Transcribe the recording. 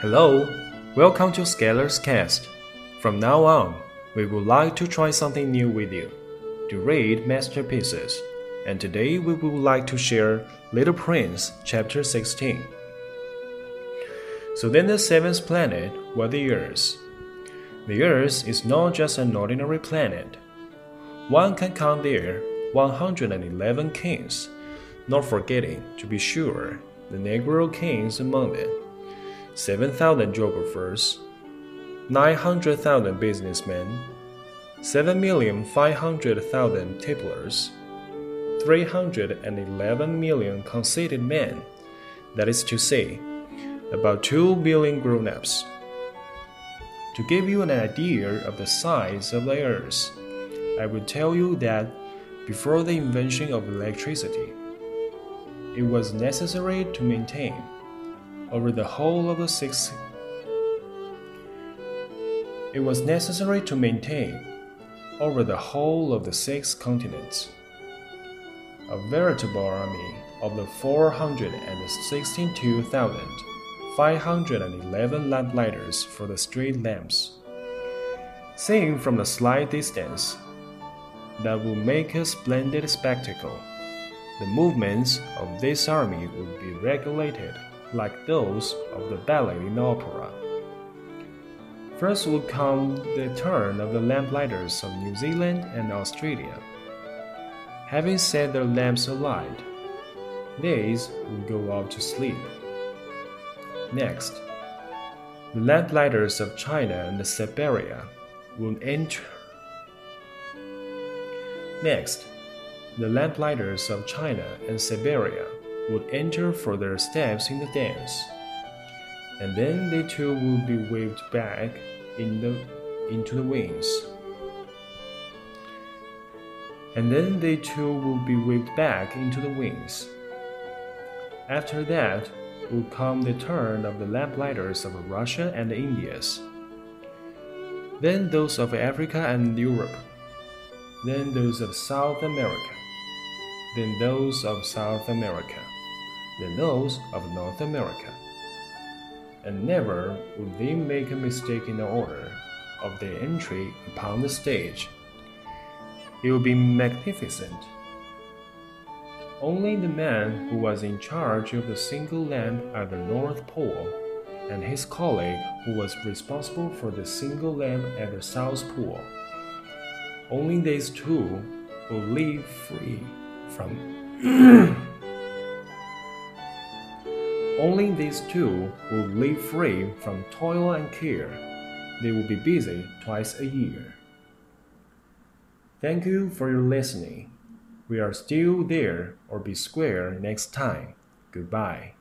Hello, welcome to Scalers Cast. From now on, we would like to try something new with you to read masterpieces. And today we would like to share Little Prince, chapter 16. So then the seventh planet was the Earth. The Earth is not just an ordinary planet. One can count there 111 kings, not forgetting, to be sure, the Negro kings among them, 7,000 geographers, 900,000 businessmen, 7,500,000 tipplers, 311 million conceited men, that is to say, about 2 billion grown ups. To give you an idea of the size of the earth, I will tell you that before the invention of electricity, it was necessary to maintain over the whole of the six it was necessary to maintain over the whole of the six continents a veritable army of the 462,511 lamplighters for the street lamps. Seen from a slight distance, that would make a splendid spectacle. The movements of this army would be regulated like those of the ballet in opera. First would come the turn of the lamplighters of New Zealand and Australia. Having set their lamps alight, these would go off to sleep. Next, the lamplighters of China and Siberia would enter Next, the lamplighters of China and Siberia would enter for their steps in the dance, and then they too would be waved back in the, into the wings. And then they too would be waved back into the wings. After that would come the turn of the lamplighters of Russia and the Indias, then those of Africa and Europe. Then those of South America, then those of South America, then those of North America. And never would they make a mistake in the order of their entry upon the stage. It would be magnificent. Only the man who was in charge of the single lamp at the North Pole and his colleague who was responsible for the single lamp at the South Pole only these two will live free from. these two will live free from toil and care. They will be busy twice a year. Thank you for your listening. We are still there or be square next time. Goodbye.